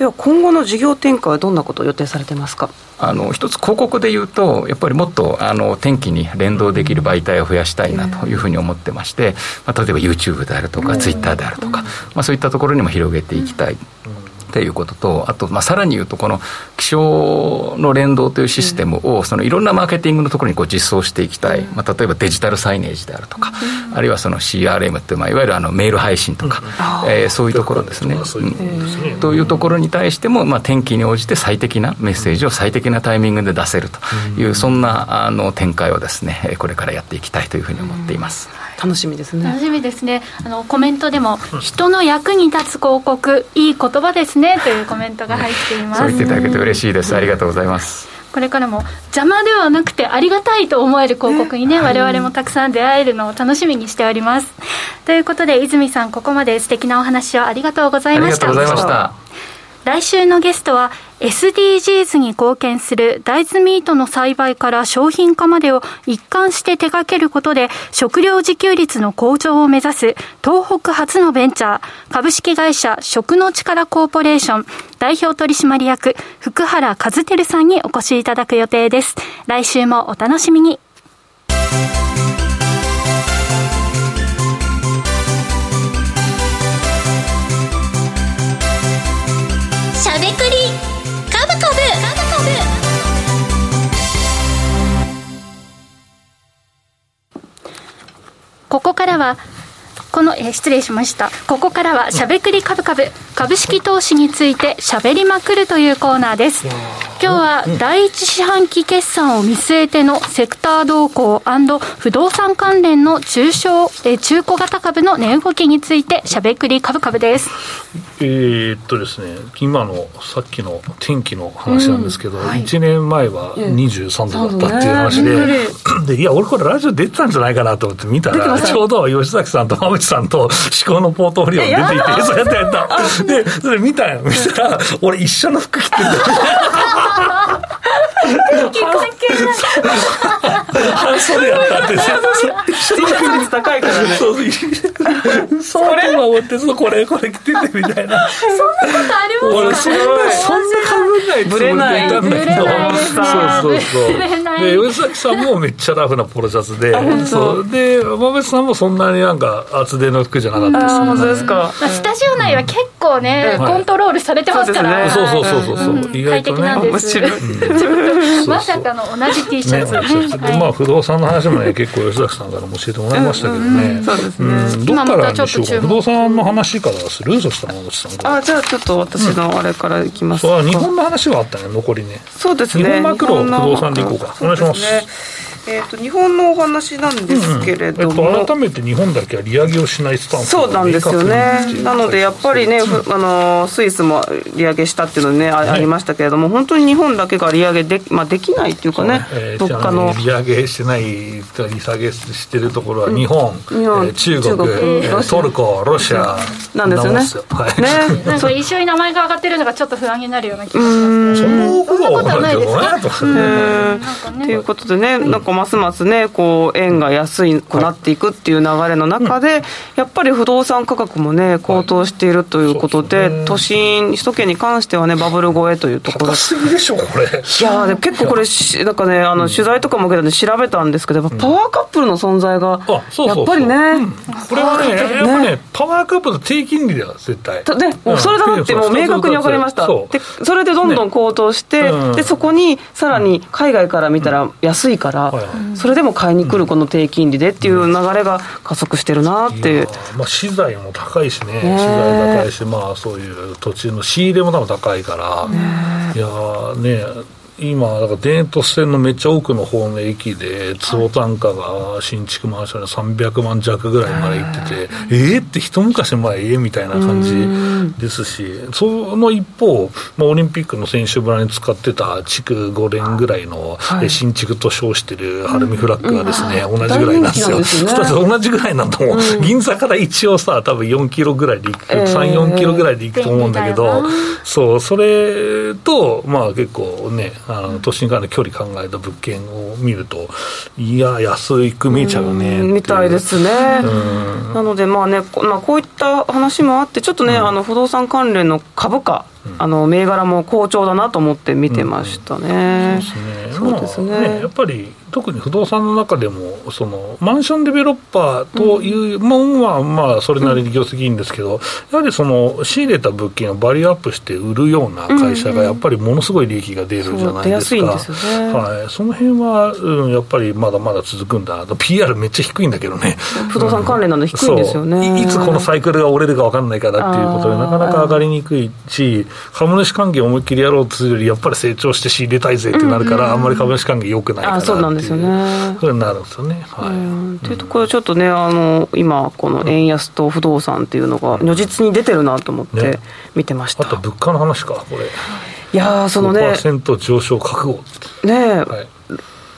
では今後の事業展開はどんなことを予定されてますか？あの一つ広告で言うとやっぱりもっとあの天気に連動できる媒体を増やしたいなというふうに思ってまして、まあ、例えば YouTube であるとか Twitter であるとか、まあ、そういったところにも広げていきたい。っていうことと、あと、まあ、さらに言うと、この気象の連動というシステムを、そのいろんなマーケティングのところにこう実装していきたい、まあ、例えばデジタルサイネージであるとか、あるいはその CRM って、まあ、いわゆるあのメール配信とか、えー、そういうところですね。というところに対しても、まあ、天気に応じて最適なメッセージを最適なタイミングで出せるという、そんなあの展開をですね、これからやっていきたいというふうに思っています。楽しみですね。楽しみですね。あのコメントでも人の役に立つ広告いい言葉ですねというコメントが入っています。そう言っていただけて嬉しいです。ありがとうございます。これからも邪魔ではなくてありがたいと思える広告にね、我々もたくさん出会えるのを楽しみにしております。ということで泉さんここまで素敵なお話をありがとうございました。ありがとうございました。来週のゲストは SDGs に貢献する大豆ミートの栽培から商品化までを一貫して手掛けることで食料自給率の向上を目指す東北初のベンチャー株式会社食の力コーポレーション代表取締役福原和輝さんにお越しいただく予定です。来週もお楽しみに。ここからはこの、えー、失礼しました。ここからはしゃべくり株株、株式投資についてしゃべりまくるというコーナーです。今日は第一四半期決算を見据えてのセクター動向不動産関連の中小、えー、中古型株の値動きについてしゃべくり株株です。えー、っとですね、今のさっきの天気の話なんですけど、うん。はい、1年前は23度だったっていう話で、ね、でいや、俺これラジオ出てたんじゃないかなと思って見たら、ちょうど吉崎さんと馬渕さんと思考のポートフォリオに出ていて、そうやったやった。で、それ見たよ。見たら、俺一緒の服着てる。関係ない。半袖やったって。出力率高いからね。そう、そう、これ思って、そう、これ、これ着ててみたいな。そんなことあります俺、そんな、そんなかぶんないつもりでいたんだけど。そうそうそう。で、吉崎さんもめっちゃラフなポロシャツで、そう。で、馬渕さんもそんなになんか厚手の服じゃなかったです。本当ですか。スタジオ内は結構ね、コントロールされてますから。そうそうそうそう。意外とね。面白い。まさかの同じ T シャツ、ねねまあ不動産の話もね 結構吉崎さんからも教えてもらいましたけどね、そうですね、どっからにしようか不動産の話からするそしたら山口さんあじゃあちょっと私のあれからいきますか、日本の話はあったね残りね。そうですね。日本マクロ不動産でいこうか。お願いしますえーと、日本のお話なんですけれども、うんえっと、改めて日本だけは利上げをしないスタンスそうなんですよね、なのでやっぱりね、あのスイスも利上げしたっていうのね、ねありましたけれども、本当に日本だけが利上げで,、まあ、できないっていうかね、えー、物価の利上げしてない、利下げしてるところは日本、日本えー、中国、中トルコ、ロシア。なんですよね。はい、ね。なんか一緒に名前が上がってるのがちょっと不安になるような気がします。ね。そんなことはないですか？ということでね、なんかますますね、こう円が安くなっていくっていう流れの中で、やっぱり不動産価格もね、高騰しているということで、都心、首都圏に関してはね、バブル超えというところ。すぎでしょ、これ。いやで結構これ、なんかね、あの取材とかも受けたんで調べたんですけど、パワーカップルの存在が、やっぱりね、これはね、やっぱね、パワーカップル低金利だよ、絶対。ね、それだなってもう明確に分かりました。で、それでどんどん高騰して、で、そこにさらに海外から見たら安いから、それでも買いに来るこの低金利でっていう流れが加速してるなっていう。まあ、資材も高いしね、資材高いし、まあ、そういう土地の仕入れも多分高いから、いやね、今、だから田園都市線のめっちゃ奥の方の駅で、坪単価が新築マンションで300万弱ぐらいまで行ってて、えーって一昔前、ええみたいな感じですし、その一方、まあ、オリンピックの選手村に使ってた築5年ぐらいの新築と称してる晴海フラッグがですね、同じぐらいなんですよ。2つ 同じぐらいなんと思う。銀座から一応さ、多分4キロぐらいで行く、3、4キロぐらいで行くと思うんだけど、そう、それと、まあ結構ね、あの都心からの距離考えた物件を見ると、いや、安く見えちゃうねみたいですね。なので、まあね、まあ、こういった話もあって、ちょっとね、あの不動産関連の株価、あの銘柄も好調だなと思って見てましたね。そうですね。ね。やっぱり特に不動産の中でも、そのマンションデベロッパーというもん。は、まあ、それなりに業績いいんですけど、やはりその仕入れた物件をバリューアップして売るような会社が、やっぱりものすごい利益が出るじゃないですか、はい、その辺は、うん、やっぱりまだまだ続くんだ、PR めっちゃ低いんだけどね、不動産関連なんで低いんですよね、いつこのサイクルが折れるか分かんないからっていうことで、なかなか上がりにくいし、株主還元を思いっきりやろうとするより、やっぱり成長して仕入れたいぜってなるから、あんまり株主還元よくないからっていう。そうなんですよねふうになるんですよね。はい、というところちょっとねあの今この円安と不動産っていうのが如実に出てるなと思って見てました。ね、あと物価の話かこれ。いやそのね。5%上昇覚悟。ね、はい、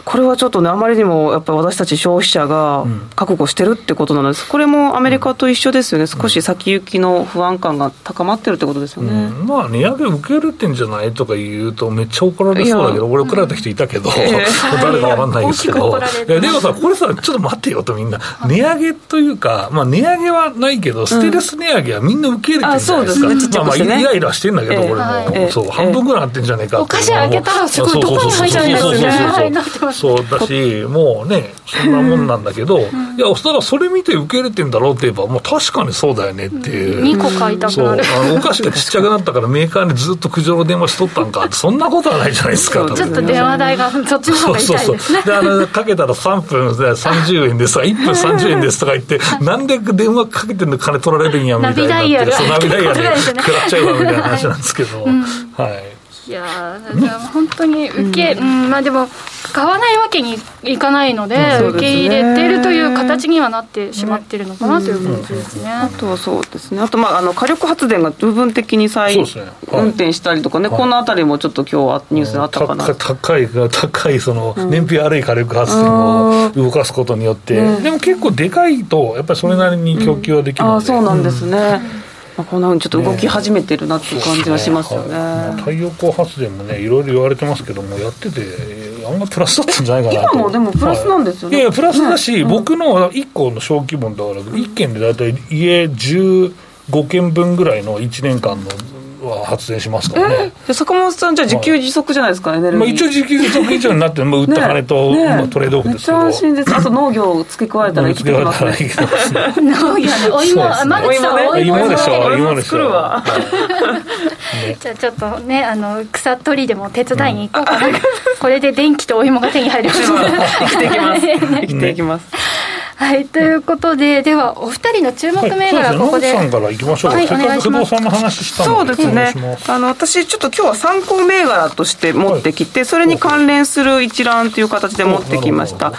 これはちょっとね、あまりにもやっぱり私たち消費者が覚悟してるってことなんです、これもアメリカと一緒ですよね、少し先行きの不安感が高まってるってことですよね、うん、まあ、値上げ受けるってんじゃないとか言うと、めっちゃ怒られそうだけど、俺、怒られた人いたけど、えー、誰か分かんないですけど、でもさ、これさ、ちょっと待ってよと、みんな、値上げというか、まあ、値上げはないけど、ステルス値上げはみんな受け入れてるじゃないですか、うんすね、まあ、まあ、イライラしてんだけど、これも、えー、そう、半分ぐらいなってんじゃないかお菓子あげたら、すごい、どこに入っちゃうんですよね、そうだし、もうね、そんなもんなんだけど、いや、そらそれ見て受け入れてんだろうって言えば、もう確かにそうだよねっていう。2個買いたくなる。あのお菓子がちっちゃくなったからメーカーにずっと苦情の電話しとったんかって、そんなことはないじゃないですか。ちょっと電話代がそっちの方が痛いですね。そうそうそうで、あの、かけたら3分で30円ですとか、1分30円ですとか言って、なんで電話かけてんの金取られるんやみたいな。ナビダイヤル。ナビダイヤルで食らっちゃうわみたいな話なんですけど、はい。いや本当に受け、うん、うん、まあでも、買わないわけにいかないので、うん、受け入れてるという形にはなってしまってるのかなという感じですね。あとはそうですね、あと、まあ、あの火力発電が部分的に再運転したりとかね、ねはい、このあたりもちょっと今日はニュースであったかな、高い、高い、その燃費悪い火力発電を動かすことによって、でも結構でかいと、やっぱりそれなりに供給はできるので、あそうなんですね。まあ、こんなふうにちょっと動き始めてるなっていう感じはしますよね、ね。まあ、太陽光発電もねいろいろ言われてますけどもやってて案外プラスだったんじゃないかな今もでもプラスなんですよね、はい、いやプラスだし、ね、僕の1個の小規模だから1軒で大体家15軒分ぐらいの1年間のは発電しますからね。え坂本さん、じゃあ自給自足じゃないですか、エネルギー。まあ、一応自給自足以上になって、まあ、売った金と、ねまあ、トレードオフですけど。めっちゃ安心です。あと農業を付け加えたら生きてきますね。農業ね、お芋、マルチさんお芋でしょ、芋でしょ。じゃあちょっとね、あの、草取りでも手伝いに行こうかな。これで電気とお芋が手に入る。生きていきます。生きていきます。はいということでではお二人の注目銘柄、ここで。さんからいきましょう、はい、せっかく不動産の話したのでそうですね。あの私ちょっと今日は参考銘柄として持ってきて、はい、それに関連する一覧という形で持ってきました。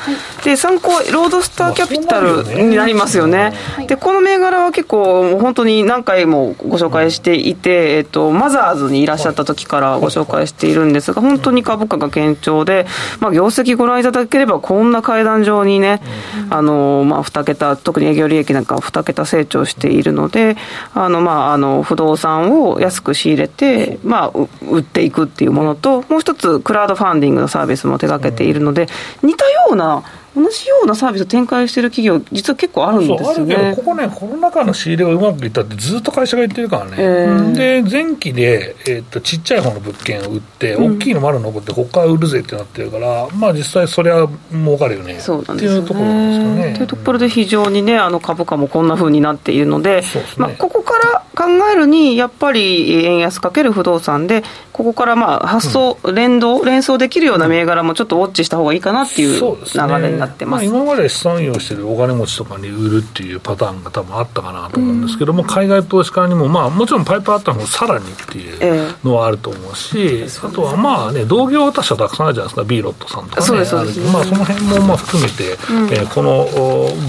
で参考ロードスターキャピタルになりますよね、でこの銘柄は結構本当に何回もご紹介していて、えっと、マザーズにいらっしゃった時からご紹介しているんですが本当に株価が堅調で、まあ、業績ご覧いただければこんな階段上にね、あのまあ、2桁特に営業利益なんかは2桁成長しているのであの、まあ、あの不動産を安く仕入れて、まあ、売っていくっていうものともう一つクラウドファンディングのサービスも手掛けているので似たような同じようなサービスを展開している企業、実は結構あるんですよね。ここね、コロナ禍の仕入れがうまくいったって、ずっと会社が言ってるからね、えー、で前期で、えーと、ちっちゃい方の物件を売って、大きいの丸残って、ここから売るぜってなってるから、まあ、実際、それは儲かるよね。そうなんです、ね、っていうところですかね。というところで、非常にね、あの株価もこんなふうになっているので、でね、まあ、ここから考えるに、やっぱり円安かける不動産で、ここからまあ発想、うん、連動、連想できるような銘柄もちょっとウォッチした方がいいかなっていう流れになってます。まあ、今まで資産運用してるお金持ちとかに売るっていうパターンが多分あったかなと思うんですけども、うん、海外投資家にも、まあ、もちろんパイプあったのもさらにっていうのはあると思うし、えー、あとはまあね、同業他社たくさんあるじゃないですか、ビーロットさんとかね、そうですまあ、その辺もまあ含めて、うん、えー、この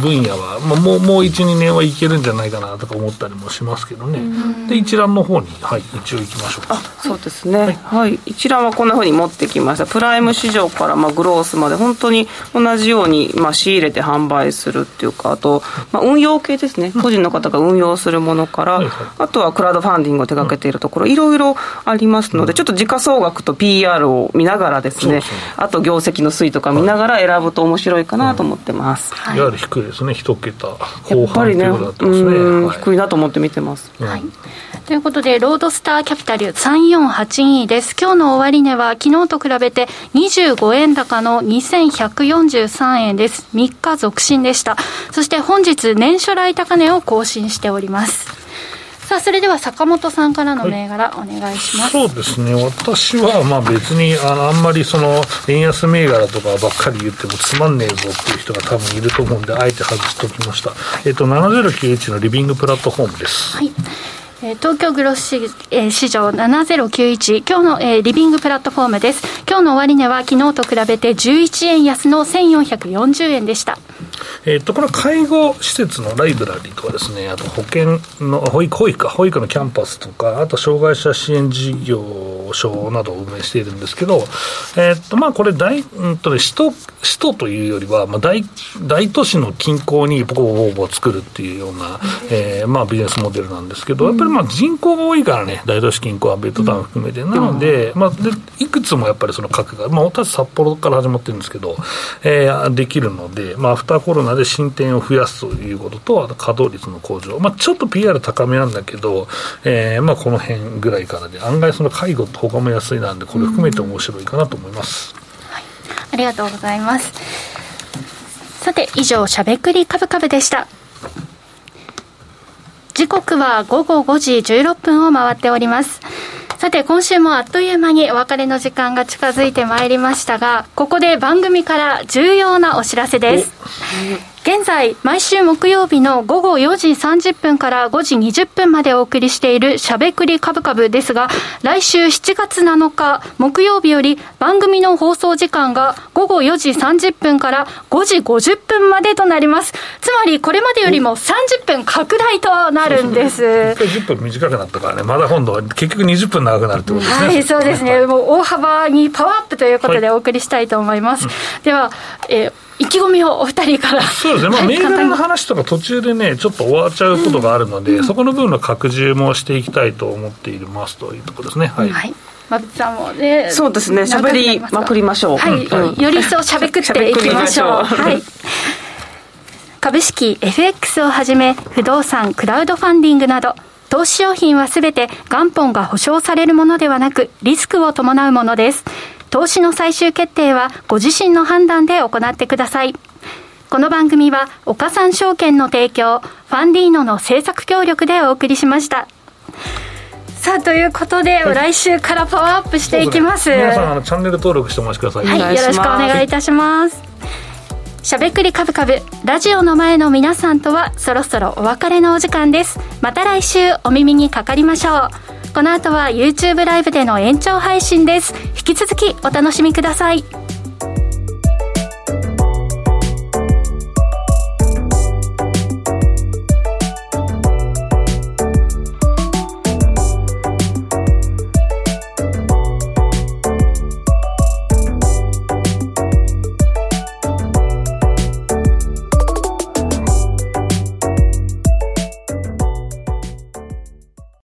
分野は、まあ、もうもう1、2年はいけるんじゃないかなとか思ったりもしますけどね、うん、で一覧の方に、はい、一応いきましょうか。そうですね、はい、はい、一覧はこんなふうに持ってきました、プライム市場からまあグロースまで、本当に同じようにまあ仕入れて販売するっていうか、あと、まあ、運用系ですね、個人の方が運用するものから、あとはクラウドファンディングを手掛けているところ、いろいろありますので、ちょっと時価総額と PR を見ながらですね、あと業績の推移とか見ながら選ぶと面白いかなと思ってます。い。わゆる低いですね、一桁後半ということだったんですね。低いなと思って見てます。はい。ということで、ロードスターキャピタル3482です。今日の終値は昨日と比べて25円高の2143円です。3日続伸でした。そして本日年初来高値を更新しております。さあ、それでは坂本さんからの銘柄、お願いします。そうですね。私は、まあ別に、あの、あんまりその、円安銘柄とかばっかり言ってもつまんねえぞっていう人が多分いると思うんで、あえて外しておきました。えっと、7091のリビングプラットフォームです。はい。東京グロス市,、えー、市場7091、今日の、えー、リビングプラットフォームです。今日の終値は昨日と比べて11円安の1440円でした。えっと、この介護施設のライブラリーとかですね、あと保険の、保育、保育か、保育のキャンパスとか、あと障害者支援事業所などを運営しているんですけど、えっと、まあ、これ大、うんとね、首都、首都というよりは、まあ、大、大都市の近郊にボコボコボコ作るっていうような、えー、まあ、ビジネスモデルなんですけど、やっぱりまあ、人口が多いからね、大都市近郊はベッドタウン含めて、なので、まあ、で、いくつもやっぱりその核が、まあ、私札幌から始まってるんですけど、えー、できるので、まあ、アフターコロナで進展を増やすということと、あと稼働率の向上、まあ、ちょっと PR 高めなんだけど、えーまあ、この辺ぐらいからで、案外その介護と他も安いなんで、これ含めて面白いかなと思います。はい、ありがとうございます。さて、以上、しゃべくりカブカブでした。時刻は午後5時16分を回っております。さて、今週もあっという間にお別れの時間が近づいてまいりましたが、ここで番組から重要なお知らせです。現在、毎週木曜日の午後4時30分から5時20分までお送りしているしゃべくりカブカブですが、来週7月7日木曜日より番組の放送時間が午後4時30分から5時50分までとなります。つまり、これまでよりも30分拡大となるんです。10分短くなったからね、まだ今度は結局20分長くなるってことですね。はい、そうですね。もう大幅にパワーアップということでお送りしたいと思います。はい、では、えー意気込みをお二人から そうですね、まあ、銘柄の話とか途中でね、ちょっと終わっちゃうことがあるので、うん、そこの部分の拡充もしていきたいと思っていますというところですね。はい、はいまぶさんもね、そうですね、喋りまくりましょう。はい、うん、より一層しゃべくっていきましょう。はい。株式 FX をはじめ、不動産、クラウドファンディングなど、投資商品はすべて元本が保証されるものではなく、リスクを伴うものです。投資の最終決定はご自身の判断で行ってください。この番組は岡三証券の提供、ファンディーノの制作協力でお送りしました。さあということで、はい、来週からパワーアップしていきます。皆さんあのチャンネル登録してお待ちください。はい、よろしくお願いいたします。しゃべくりカブカブラジオの前の皆さんとはそろそろお別れのお時間ですまた来週お耳にかかりましょうこの後は YouTube ライブでの延長配信です。引き続きお楽しみください。